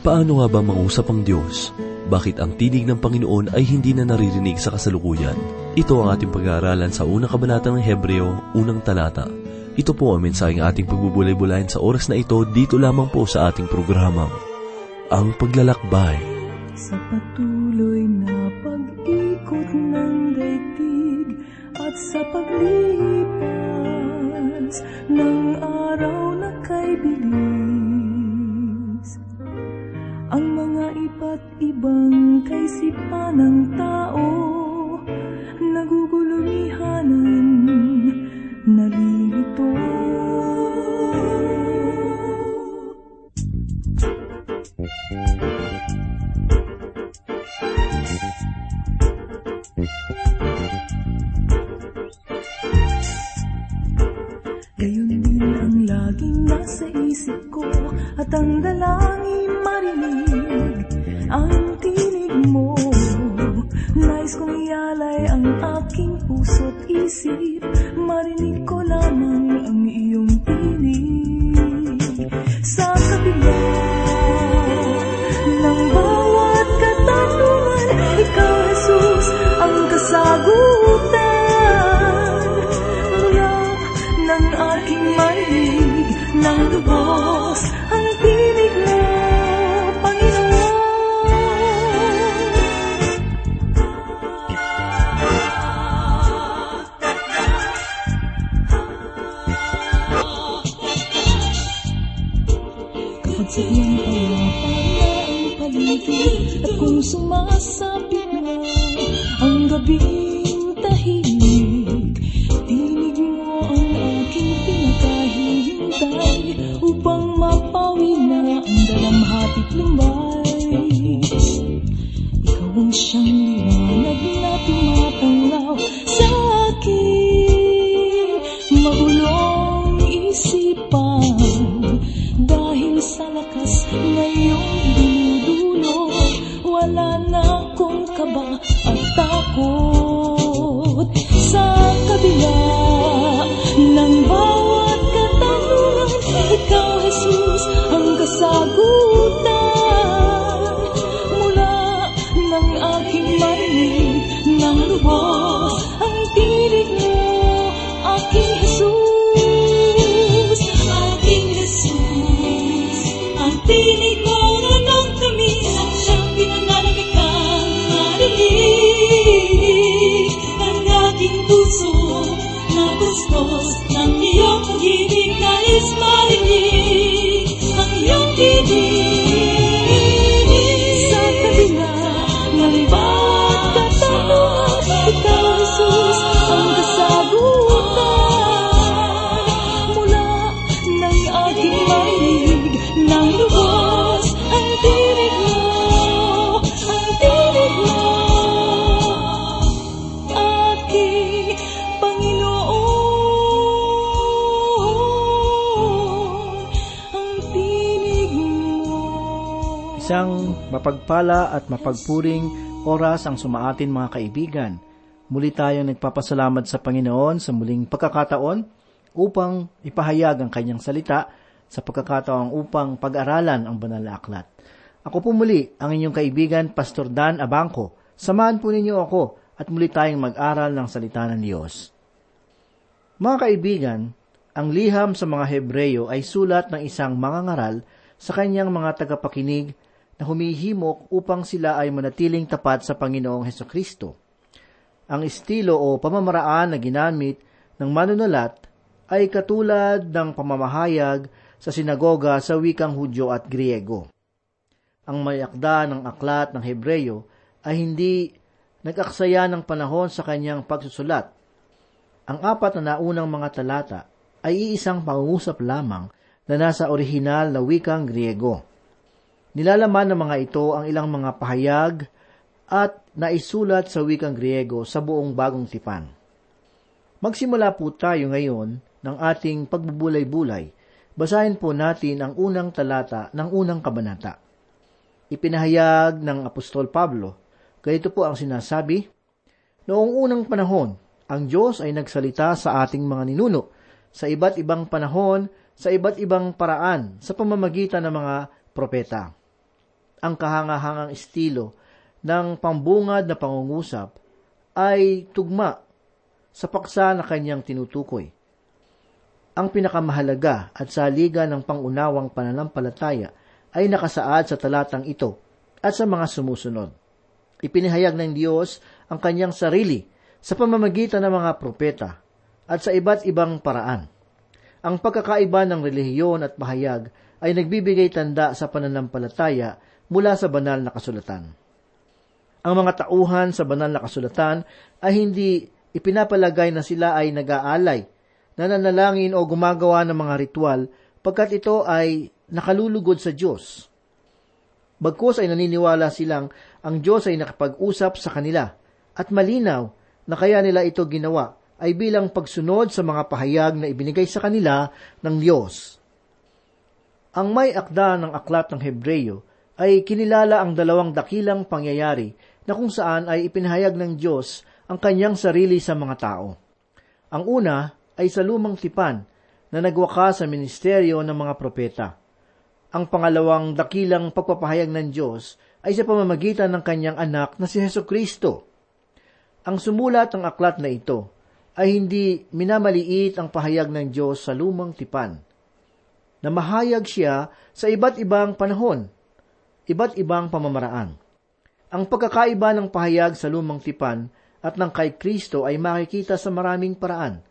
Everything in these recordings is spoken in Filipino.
Paano nga ba mangusap ang Diyos? Bakit ang tinig ng Panginoon ay hindi na naririnig sa kasalukuyan? Ito ang ating pag-aaralan sa unang kabanata ng Hebreo, unang talata. Ito po ang mensaheng ating pagbubulay-bulayan sa oras na ito dito lamang po sa ating programang, Ang Paglalakbay. Sa patuloy na pag-ikot ng daigdig at sa paglipas ng araw na kay iba't ibang kaisipan ng tao nagugulumihanan, nalilito. Mapagpala at mapagpuring oras ang sumaatin mga kaibigan. Muli tayong nagpapasalamat sa Panginoon sa muling pagkakataon upang ipahayag ang kanyang salita sa pagkakataon upang pag-aralan ang banal na aklat. Ako po muli ang inyong kaibigan, Pastor Dan Abangco. Samahan po ninyo ako at muli tayong mag-aral ng salita ng Diyos. Mga kaibigan, ang liham sa mga Hebreyo ay sulat ng isang mangangaral sa kanyang mga tagapakinig na humihimok upang sila ay manatiling tapat sa Panginoong Heso Kristo. Ang estilo o pamamaraan na ginamit ng manunulat ay katulad ng pamamahayag sa sinagoga sa wikang Hudyo at Griego. Ang mayakda ng aklat ng Hebreyo ay hindi nag-aksaya ng panahon sa kanyang pagsusulat. Ang apat na naunang mga talata ay iisang pangungusap lamang na nasa orihinal na wikang Griego. Nilalaman ng mga ito ang ilang mga pahayag at naisulat sa wikang Griego sa buong bagong tipan. Magsimula po tayo ngayon ng ating pagbubulay-bulay. Basahin po natin ang unang talata ng unang kabanata. Ipinahayag ng Apostol Pablo, ganito po ang sinasabi, Noong unang panahon, ang Diyos ay nagsalita sa ating mga ninuno sa iba't ibang panahon, sa iba't ibang paraan, sa pamamagitan ng mga propeta. Ang kahangahangang estilo ng pambungad na pangungusap ay tugma sa paksa na kanyang tinutukoy. Ang pinakamahalaga at saliga ng pangunawang pananampalataya ay nakasaad sa talatang ito at sa mga sumusunod. Ipinahayag ng Diyos ang kanyang sarili sa pamamagitan ng mga propeta at sa iba't ibang paraan. Ang pagkakaiba ng relihiyon at pahayag ay nagbibigay tanda sa pananampalataya mula sa banal na kasulatan. Ang mga tauhan sa banal na kasulatan ay hindi ipinapalagay na sila ay nag-aalay, nananalangin o gumagawa ng mga ritual pagkat ito ay nakalulugod sa Diyos. Bagkus ay naniniwala silang ang Diyos ay nakapag-usap sa kanila at malinaw na kaya nila ito ginawa ay bilang pagsunod sa mga pahayag na ibinigay sa kanila ng Diyos. Ang may akda ng aklat ng Hebreyo ay kinilala ang dalawang dakilang pangyayari na kung saan ay ipinahayag ng Diyos ang kanyang sarili sa mga tao. Ang una ay sa lumang tipan na nagwaka sa ministeryo ng mga propeta. Ang pangalawang dakilang pagpapahayag ng Diyos ay sa pamamagitan ng kanyang anak na si Heso Kristo. Ang sumulat ng aklat na ito ay hindi minamaliit ang pahayag ng Diyos sa lumang tipan. Namahayag siya sa iba't ibang panahon, iba't ibang pamamaraan. Ang pagkakaiba ng pahayag sa lumang tipan at ng kay Kristo ay makikita sa maraming paraan.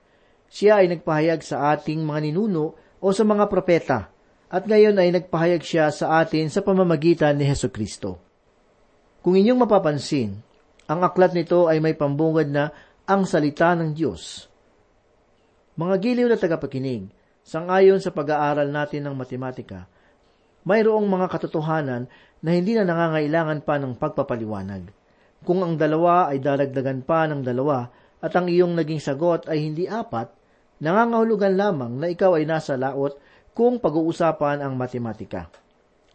Siya ay nagpahayag sa ating mga ninuno o sa mga propeta at ngayon ay nagpahayag siya sa atin sa pamamagitan ni Heso Kristo. Kung inyong mapapansin, ang aklat nito ay may pambungad na ang salita ng Diyos. Mga giliw na tagapakinig, sangayon sa pag-aaral natin ng matematika, mayroong mga katotohanan na hindi na nangangailangan pa ng pagpapaliwanag. Kung ang dalawa ay daragdagan pa ng dalawa at ang iyong naging sagot ay hindi apat, nangangahulugan lamang na ikaw ay nasa laot kung pag-uusapan ang matematika.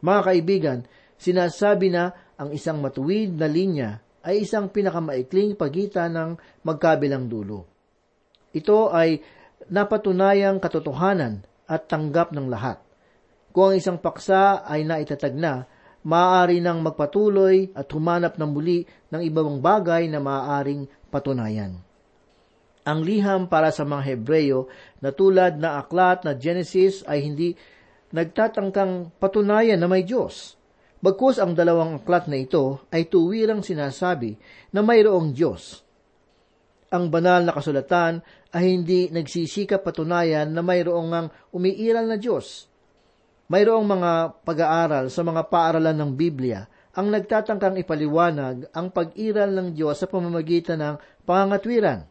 Mga kaibigan, sinasabi na ang isang matuwid na linya ay isang pinakamaikling pagitan ng magkabilang dulo. Ito ay napatunayang katotohanan at tanggap ng lahat. Kung ang isang paksa ay naitatag na, maaari nang magpatuloy at humanap ng muli ng ibang bagay na maaaring patunayan ang liham para sa mga Hebreyo na tulad na aklat na Genesis ay hindi nagtatangkang patunayan na may Diyos. Bagkus ang dalawang aklat na ito ay tuwirang sinasabi na mayroong Diyos. Ang banal na kasulatan ay hindi nagsisikap patunayan na mayroong umiiral na Diyos. Mayroong mga pag-aaral sa mga paaralan ng Biblia ang nagtatangkang ipaliwanag ang pag-iral ng Diyos sa pamamagitan ng pangangatwiran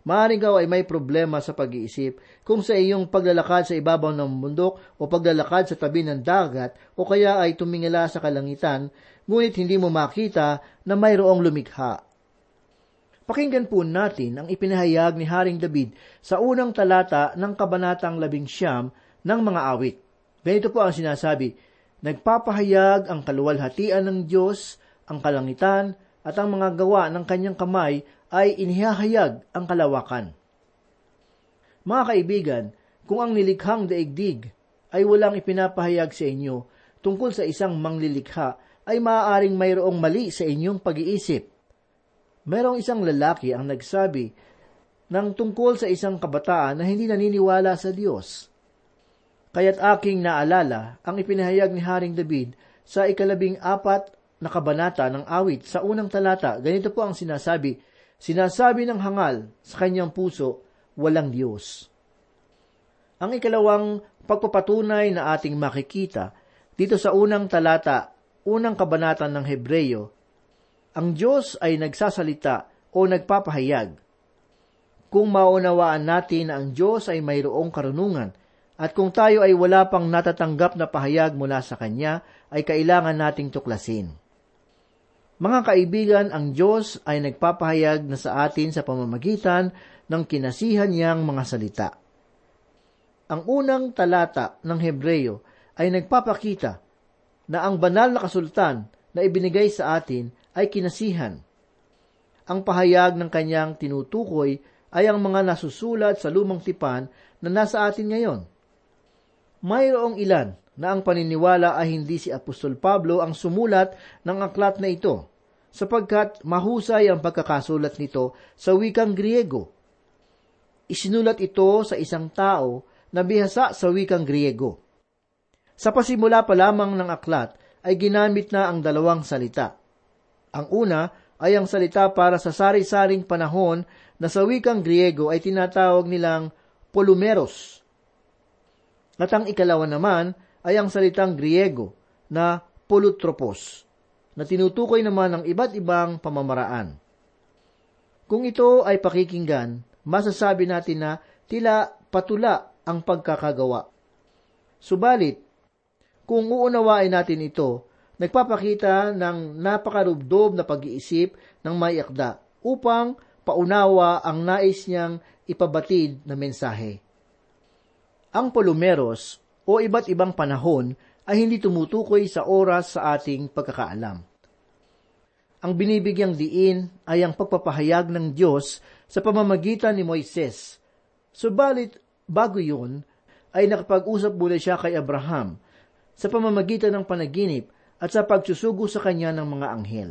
Maaaring ikaw ay may problema sa pag-iisip kung sa iyong paglalakad sa ibabaw ng bundok o paglalakad sa tabi ng dagat o kaya ay tumingala sa kalangitan, ngunit hindi mo makita na mayroong lumikha. Pakinggan po natin ang ipinahayag ni Haring David sa unang talata ng Kabanatang Labing Siyam ng mga awit. Ganito po ang sinasabi, Nagpapahayag ang kaluwalhatian ng Diyos, ang kalangitan, at ang mga gawa ng kanyang kamay ay inihahayag ang kalawakan. Mga kaibigan, kung ang nilikhang daigdig ay walang ipinapahayag sa inyo tungkol sa isang manglilikha, ay maaaring mayroong mali sa inyong pag-iisip. Mayroong isang lalaki ang nagsabi ng tungkol sa isang kabataan na hindi naniniwala sa Diyos. Kaya't aking naalala ang ipinahayag ni Haring David sa ikalabing apat na kabanata ng awit sa unang talata. Ganito po ang sinasabi, Sinasabi ng hangal sa kanyang puso, walang Diyos. Ang ikalawang pagpapatunay na ating makikita dito sa unang talata, unang kabanata ng Hebreyo, ang Diyos ay nagsasalita o nagpapahayag. Kung maunawaan natin na ang Diyos ay mayroong karunungan at kung tayo ay wala pang natatanggap na pahayag mula sa Kanya, ay kailangan nating tuklasin. Mga kaibigan, ang Diyos ay nagpapahayag na sa atin sa pamamagitan ng kinasihan niyang mga salita. Ang unang talata ng Hebreyo ay nagpapakita na ang banal na kasultan na ibinigay sa atin ay kinasihan. Ang pahayag ng kanyang tinutukoy ay ang mga nasusulat sa lumang tipan na nasa atin ngayon. Mayroong ilan na ang paniniwala ay hindi si Apostol Pablo ang sumulat ng aklat na ito, sapagkat mahusay ang pagkakasulat nito sa wikang Griego. Isinulat ito sa isang tao na bihasa sa wikang Griego. Sa pasimula pa lamang ng aklat ay ginamit na ang dalawang salita. Ang una ay ang salita para sa sari-saring panahon na sa wikang Griego ay tinatawag nilang polumeros. At ang ikalawa naman ay ang salitang Griego na polutropos, na tinutukoy naman ng iba't ibang pamamaraan. Kung ito ay pakikinggan, masasabi natin na tila patula ang pagkakagawa. Subalit, kung uunawain natin ito, nagpapakita ng napakarubdob na pag-iisip ng may akda upang paunawa ang nais niyang ipabatid na mensahe. Ang polumeros o iba't ibang panahon ay hindi tumutukoy sa oras sa ating pagkakaalam. Ang binibigyang diin ay ang pagpapahayag ng Diyos sa pamamagitan ni Moises. Subalit, bago yun, ay nakapag-usap muna siya kay Abraham sa pamamagitan ng panaginip at sa pagsusugo sa kanya ng mga anghel.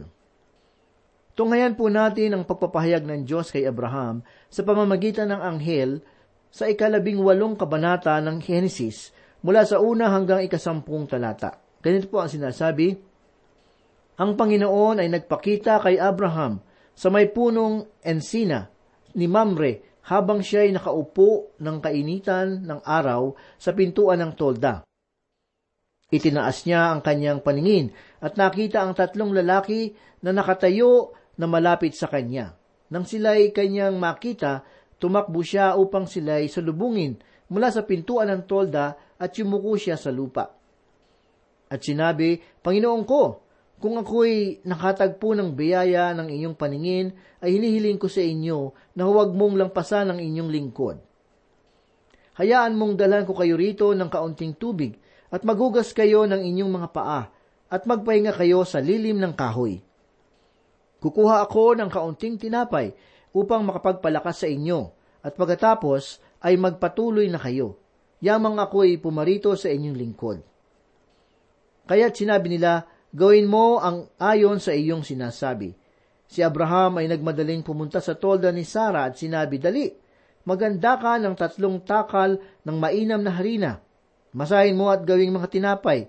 Tunghayan po natin ang pagpapahayag ng Diyos kay Abraham sa pamamagitan ng anghel sa ikalabing walong kabanata ng Genesis mula sa una hanggang ikasampung talata. Ganito po ang sinasabi, Ang Panginoon ay nagpakita kay Abraham sa may punong ensina ni Mamre habang siya ay nakaupo ng kainitan ng araw sa pintuan ng tolda. Itinaas niya ang kanyang paningin at nakita ang tatlong lalaki na nakatayo na malapit sa kanya. Nang sila'y kanyang makita, tumakbo siya upang sila'y salubungin mula sa pintuan ng tolda at yumuko siya sa lupa. At sinabi, Panginoon ko, kung ako'y nakatagpo ng biyaya ng inyong paningin, ay hinihiling ko sa inyo na huwag mong lampasan ang inyong lingkod. Hayaan mong dalan ko kayo rito ng kaunting tubig at magugas kayo ng inyong mga paa at magpahinga kayo sa lilim ng kahoy. Kukuha ako ng kaunting tinapay upang makapagpalakas sa inyo at pagkatapos ay magpatuloy na kayo yamang ako'y pumarito sa inyong lingkod. Kaya't sinabi nila, gawin mo ang ayon sa iyong sinasabi. Si Abraham ay nagmadaling pumunta sa tolda ni Sarah at sinabi, Dali, maganda ka ng tatlong takal ng mainam na harina. Masahin mo at gawing mga tinapay.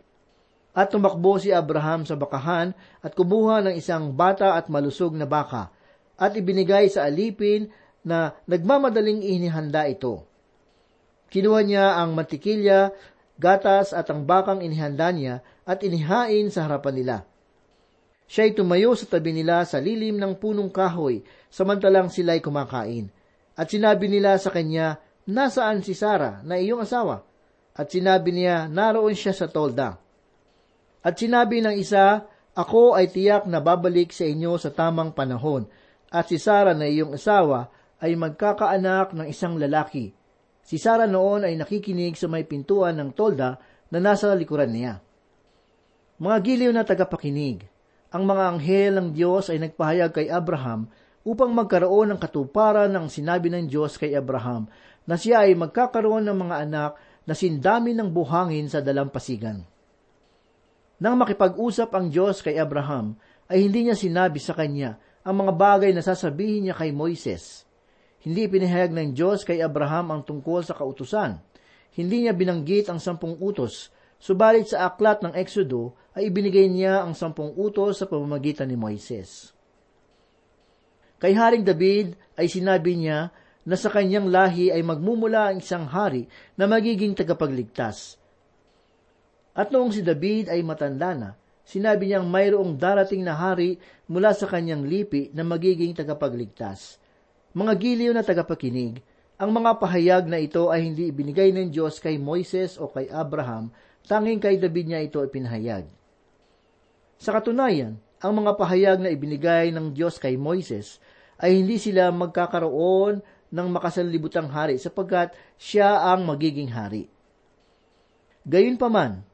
At tumakbo si Abraham sa bakahan at kumuha ng isang bata at malusog na baka at ibinigay sa alipin na nagmamadaling inihanda ito. Kinuha niya ang mantikilya, gatas at ang bakang inihanda niya at inihain sa harapan nila. Siya'y tumayo sa tabi nila sa lilim ng punong kahoy, samantalang sila'y kumakain. At sinabi nila sa kanya, Nasaan si Sara na iyong asawa? At sinabi niya, naroon siya sa tolda. At sinabi ng isa, Ako ay tiyak na babalik sa inyo sa tamang panahon, at si Sara na iyong asawa ay magkakaanak ng isang lalaki, Si Sarah noon ay nakikinig sa may pintuan ng tolda na nasa likuran niya. Mga giliw na tagapakinig, ang mga anghel ng Diyos ay nagpahayag kay Abraham upang magkaroon ng katuparan ng sinabi ng Diyos kay Abraham na siya ay magkakaroon ng mga anak na sindami ng buhangin sa dalampasigan. Nang makipag-usap ang Diyos kay Abraham, ay hindi niya sinabi sa kanya ang mga bagay na sasabihin niya kay Moises. Hindi pinahayag ng Diyos kay Abraham ang tungkol sa kautusan. Hindi niya binanggit ang sampung utos, subalit sa aklat ng Exodo ay ibinigay niya ang sampung utos sa pamamagitan ni Moises. Kay Haring David ay sinabi niya na sa kanyang lahi ay magmumula ang isang hari na magiging tagapagligtas. At noong si David ay matanda na, sinabi niyang mayroong darating na hari mula sa kanyang lipi na magiging tagapagligtas. Mga giliw na tagapakinig, ang mga pahayag na ito ay hindi ibinigay ng Diyos kay Moises o kay Abraham, tanging kay David niya ito ipinahayag. Sa katunayan, ang mga pahayag na ibinigay ng Diyos kay Moises ay hindi sila magkakaroon ng makasanlibutang hari sapagkat siya ang magiging hari. Gayunpaman,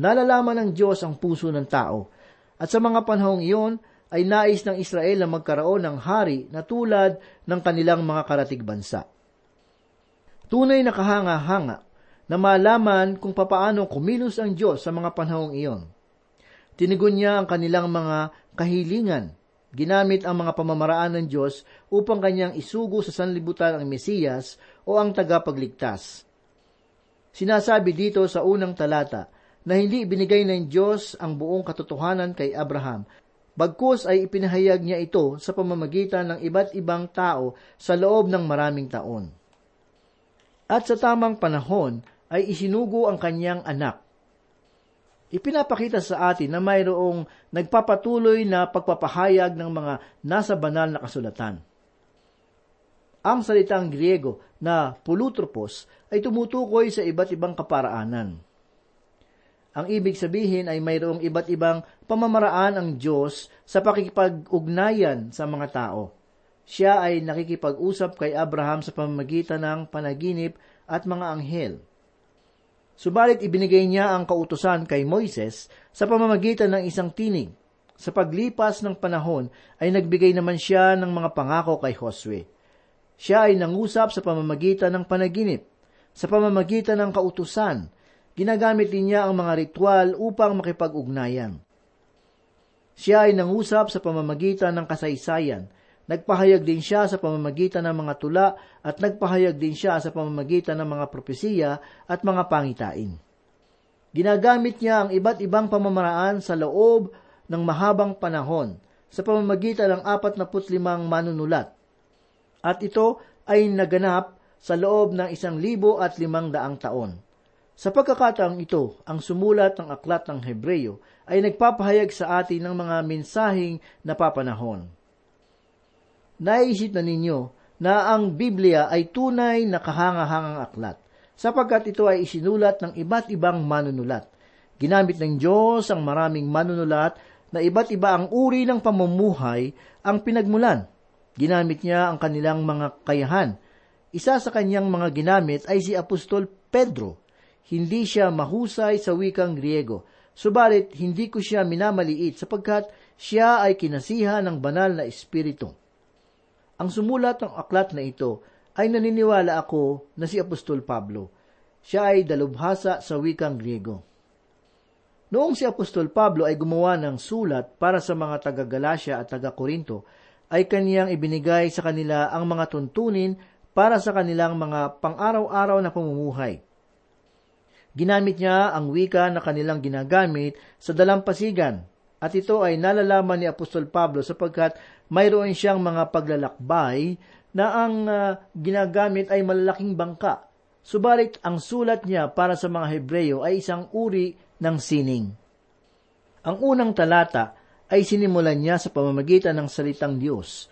nalalaman ng Diyos ang puso ng tao at sa mga panahong iyon ay nais ng Israel na magkaroon ng hari na tulad ng kanilang mga karatig bansa. Tunay na kahanga-hanga na malaman kung papaano kumilos ang Diyos sa mga panahong iyon. Tinigon niya ang kanilang mga kahilingan. Ginamit ang mga pamamaraan ng Diyos upang kanyang isugo sa sanlibutan ang Mesiyas o ang tagapagligtas. Sinasabi dito sa unang talata na hindi binigay ng Diyos ang buong katotohanan kay Abraham, bagkus ay ipinahayag niya ito sa pamamagitan ng iba't ibang tao sa loob ng maraming taon. At sa tamang panahon ay isinugo ang kanyang anak ipinapakita sa atin na mayroong nagpapatuloy na pagpapahayag ng mga nasa banal na kasulatan. Ang salitang Griego na pulutropos ay tumutukoy sa iba't ibang kaparaanan. Ang ibig sabihin ay mayroong iba't ibang pamamaraan ang Diyos sa pakikipag-ugnayan sa mga tao. Siya ay nakikipag-usap kay Abraham sa pamamagitan ng panaginip at mga anghel. Subalit ibinigay niya ang kautusan kay Moises sa pamamagitan ng isang tinig. Sa paglipas ng panahon ay nagbigay naman siya ng mga pangako kay Josue. Siya ay nangusap sa pamamagitan ng panaginip, sa pamamagitan ng kautusan. Ginagamit din niya ang mga ritual upang makipag-ugnayan. Siya ay nangusap sa pamamagitan ng kasaysayan, Nagpahayag din siya sa pamamagitan ng mga tula at nagpahayag din siya sa pamamagitan ng mga propesiya at mga pangitain. Ginagamit niya ang iba't ibang pamamaraan sa loob ng mahabang panahon sa pamamagitan ng 45 manunulat. At ito ay naganap sa loob ng isang libo at limang daang taon. Sa pagkakataong ito, ang sumulat ng aklat ng Hebreyo ay nagpapahayag sa atin ng mga mensaheng napapanahon naisip na ninyo na ang Biblia ay tunay na kahangahangang aklat, sapagkat ito ay isinulat ng iba't ibang manunulat. Ginamit ng Diyos ang maraming manunulat na iba't iba ang uri ng pamumuhay ang pinagmulan. Ginamit niya ang kanilang mga kayahan. Isa sa kanyang mga ginamit ay si Apostol Pedro. Hindi siya mahusay sa wikang Griego, subalit hindi ko siya minamaliit sapagkat siya ay kinasiha ng banal na espiritu. Ang sumulat ng aklat na ito ay naniniwala ako na si Apostol Pablo. Siya ay dalubhasa sa wikang Griego. Noong si Apostol Pablo ay gumawa ng sulat para sa mga taga-Galacia at taga-Korinto, ay kaniyang ibinigay sa kanila ang mga tuntunin para sa kanilang mga pang-araw-araw na pamumuhay. Ginamit niya ang wika na kanilang ginagamit sa dalampasigan at ito ay nalalaman ni Apostol Pablo sapagkat mayroon siyang mga paglalakbay na ang uh, ginagamit ay malalaking bangka. Subalit ang sulat niya para sa mga Hebreyo ay isang uri ng sining. Ang unang talata ay sinimulan niya sa pamamagitan ng salitang Diyos.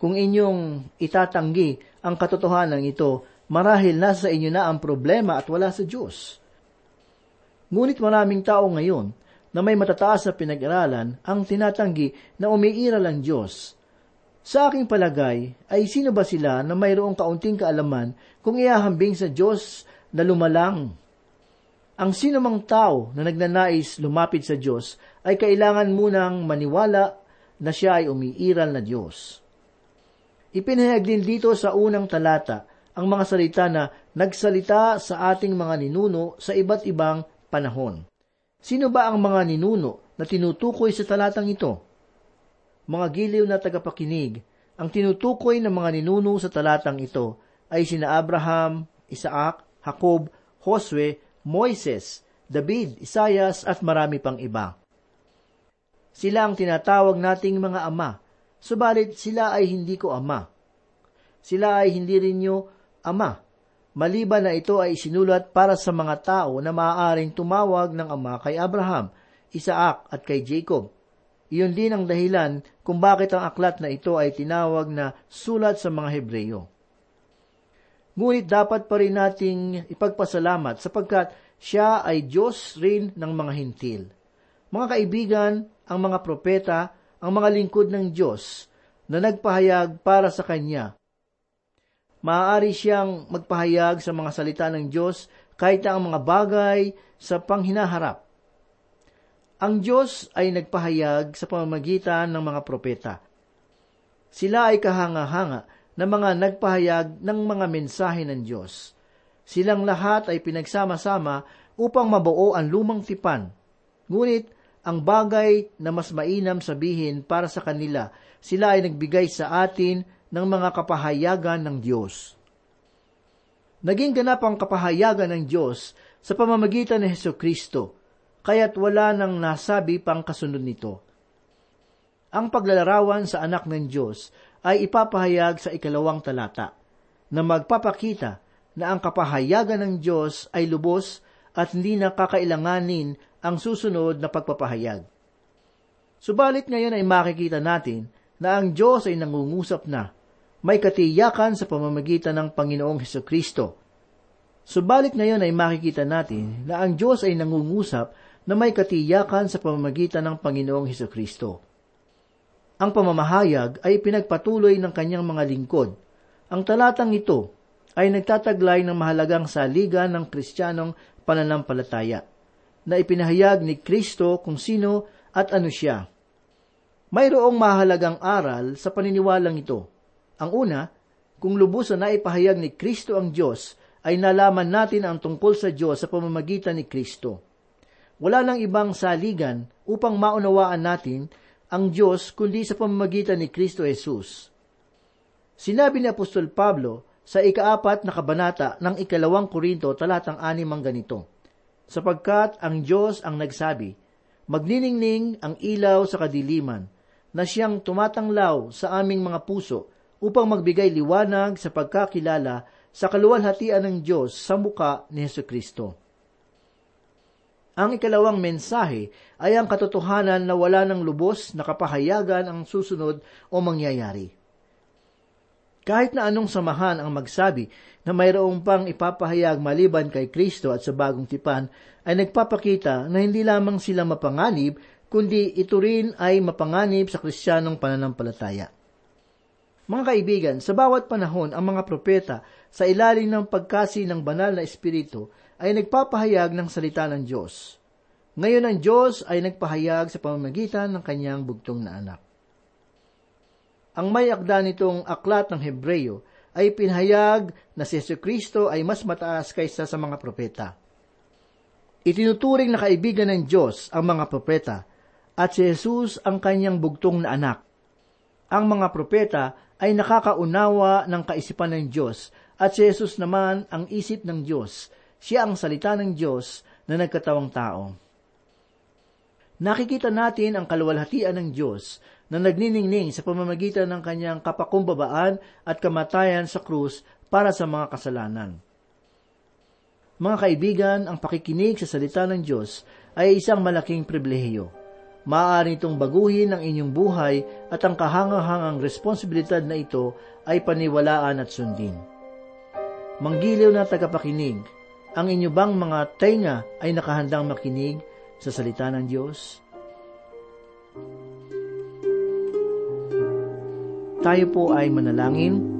Kung inyong itatanggi ang katotohanan ito, marahil nasa inyo na ang problema at wala sa Diyos. Ngunit maraming tao ngayon na may matataas na pinag-aralan ang tinatanggi na umiiral ang Diyos. Sa aking palagay, ay sino ba sila na mayroong kaunting kaalaman kung iahambing sa Diyos na lumalang? Ang sino mang tao na nagnanais lumapit sa Diyos ay kailangan munang maniwala na siya ay umiiral na Diyos. Ipinahayag din dito sa unang talata ang mga salita na nagsalita sa ating mga ninuno sa iba't ibang panahon. Sino ba ang mga ninuno na tinutukoy sa talatang ito? Mga giliw na tagapakinig, ang tinutukoy ng mga ninuno sa talatang ito ay sina Abraham, Isaac, Jacob, Josue, Moises, David, Isayas at marami pang iba. Sila ang tinatawag nating mga ama, subalit sila ay hindi ko ama. Sila ay hindi rin nyo ama, maliban na ito ay sinulat para sa mga tao na maaaring tumawag ng ama kay Abraham, Isaac at kay Jacob. Iyon din ang dahilan kung bakit ang aklat na ito ay tinawag na sulat sa mga Hebreyo. Ngunit dapat pa rin nating ipagpasalamat sapagkat siya ay Diyos rin ng mga hintil. Mga kaibigan, ang mga propeta, ang mga lingkod ng Diyos na nagpahayag para sa Kanya maaari siyang magpahayag sa mga salita ng Diyos kahit ang mga bagay sa panghinaharap. Ang Diyos ay nagpahayag sa pamamagitan ng mga propeta. Sila ay kahanga-hanga na mga nagpahayag ng mga mensahe ng Diyos. Silang lahat ay pinagsama-sama upang mabuo ang lumang tipan. Ngunit, ang bagay na mas mainam sabihin para sa kanila, sila ay nagbigay sa atin ng mga kapahayagan ng Diyos. Naging ganap ang kapahayagan ng Diyos sa pamamagitan ni Heso Kristo, kaya't wala nang nasabi pang kasunod nito. Ang paglalarawan sa anak ng Diyos ay ipapahayag sa ikalawang talata, na magpapakita na ang kapahayagan ng Diyos ay lubos at hindi na kakailanganin ang susunod na pagpapahayag. Subalit ngayon ay makikita natin na ang Diyos ay nangungusap na, may katiyakan sa pamamagitan ng Panginoong Heso Kristo. Subalit ngayon ay makikita natin na ang Diyos ay nangungusap na may katiyakan sa pamamagitan ng Panginoong Heso Kristo. Ang pamamahayag ay pinagpatuloy ng kanyang mga lingkod. Ang talatang ito ay nagtataglay ng mahalagang saligan ng kristyanong pananampalataya, na ipinahayag ni Kristo kung sino at ano siya. Mayroong mahalagang aral sa paniniwalang ito. Ang una, kung lubusan na ipahayag ni Kristo ang Diyos, ay nalaman natin ang tungkol sa Diyos sa pamamagitan ni Kristo. Wala lang ibang saligan upang maunawaan natin ang Diyos kundi sa pamamagitan ni Kristo Jesus. Sinabi ni Apostol Pablo sa ikaapat na kabanata ng ikalawang Korinto talatang anim ang ganito, Sapagkat ang Diyos ang nagsabi, Magniningning ang ilaw sa kadiliman, na siyang tumatanglaw sa aming mga puso upang magbigay liwanag sa pagkakilala sa kaluwalhatian ng Diyos sa muka ni Heso Kristo. Ang ikalawang mensahe ay ang katotohanan na wala ng lubos na kapahayagan ang susunod o mangyayari. Kahit na anong samahan ang magsabi na mayroong pang ipapahayag maliban kay Kristo at sa bagong tipan, ay nagpapakita na hindi lamang sila mapanganib, kundi ito rin ay mapanganib sa kristyanong pananampalataya. Mga kaibigan, sa bawat panahon ang mga propeta sa ilalim ng pagkasi ng banal na espiritu ay nagpapahayag ng salita ng Diyos. Ngayon ang Diyos ay nagpahayag sa pamamagitan ng kanyang bugtong na anak. Ang may akda nitong aklat ng Hebreyo ay pinahayag na si Yesu Kristo ay mas mataas kaysa sa mga propeta. Itinuturing na kaibigan ng Diyos ang mga propeta at si Jesus ang kanyang bugtong na anak. Ang mga propeta ay nakakaunawa ng kaisipan ng Diyos at si Jesus naman ang isip ng Diyos. Siya ang salita ng Diyos na nagkatawang tao. Nakikita natin ang kaluwalhatian ng Diyos na nagniningning sa pamamagitan ng kanyang kapakumbabaan at kamatayan sa krus para sa mga kasalanan. Mga kaibigan, ang pakikinig sa salita ng Diyos ay isang malaking pribilehiyo. Maaari itong baguhin ang inyong buhay at ang kahangahangang responsibilidad na ito ay paniwalaan at sundin. Manggiliw na tagapakinig, ang inyo bang mga tenga ay nakahandang makinig sa salita ng Diyos? Tayo po ay manalangin.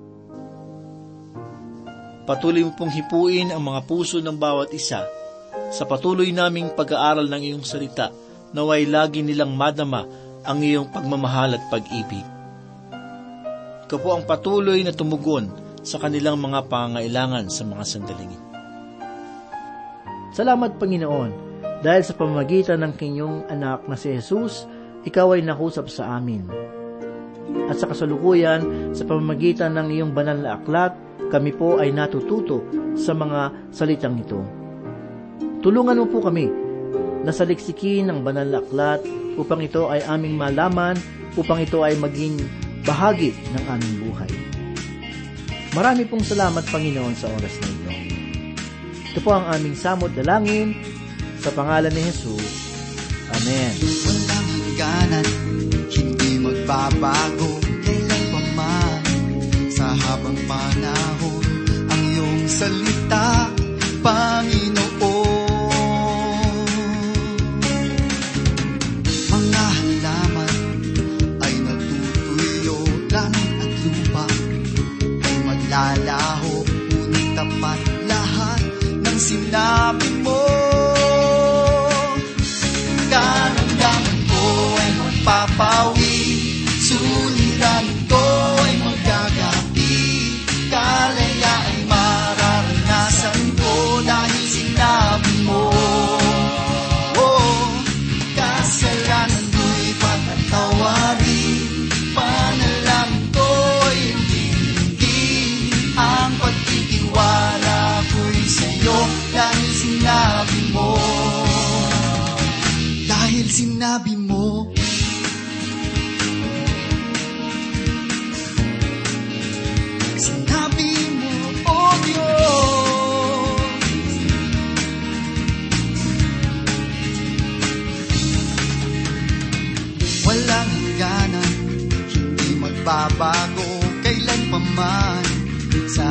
Patuloy mo pong hipuin ang mga puso ng bawat isa sa patuloy naming pag-aaral ng iyong salita naway lagi nilang madama ang iyong pagmamahal at pag-ibig. Ikaw po ang patuloy na tumugon sa kanilang mga pangailangan sa mga sandaling ito. Salamat Panginoon Dahil sa pamamagitan ng kinyong anak na si Jesus, ikaw ay nakusap sa amin. At sa kasalukuyan, sa pamamagitan ng iyong banal na aklat, kami po ay natututo sa mga salitang ito. Tulungan mo po kami na saliksikin ang banal na aklat upang ito ay aming malaman, upang ito ay maging bahagi ng aming buhay. Marami pong salamat, Panginoon, sa oras na ito. Ito po ang aming samot dalangin sa pangalan ni Jesus. Amen. Walang hangganan, hindi magbabago Kailan pa man, sa habang panahon Ang iyong salita, Panginoon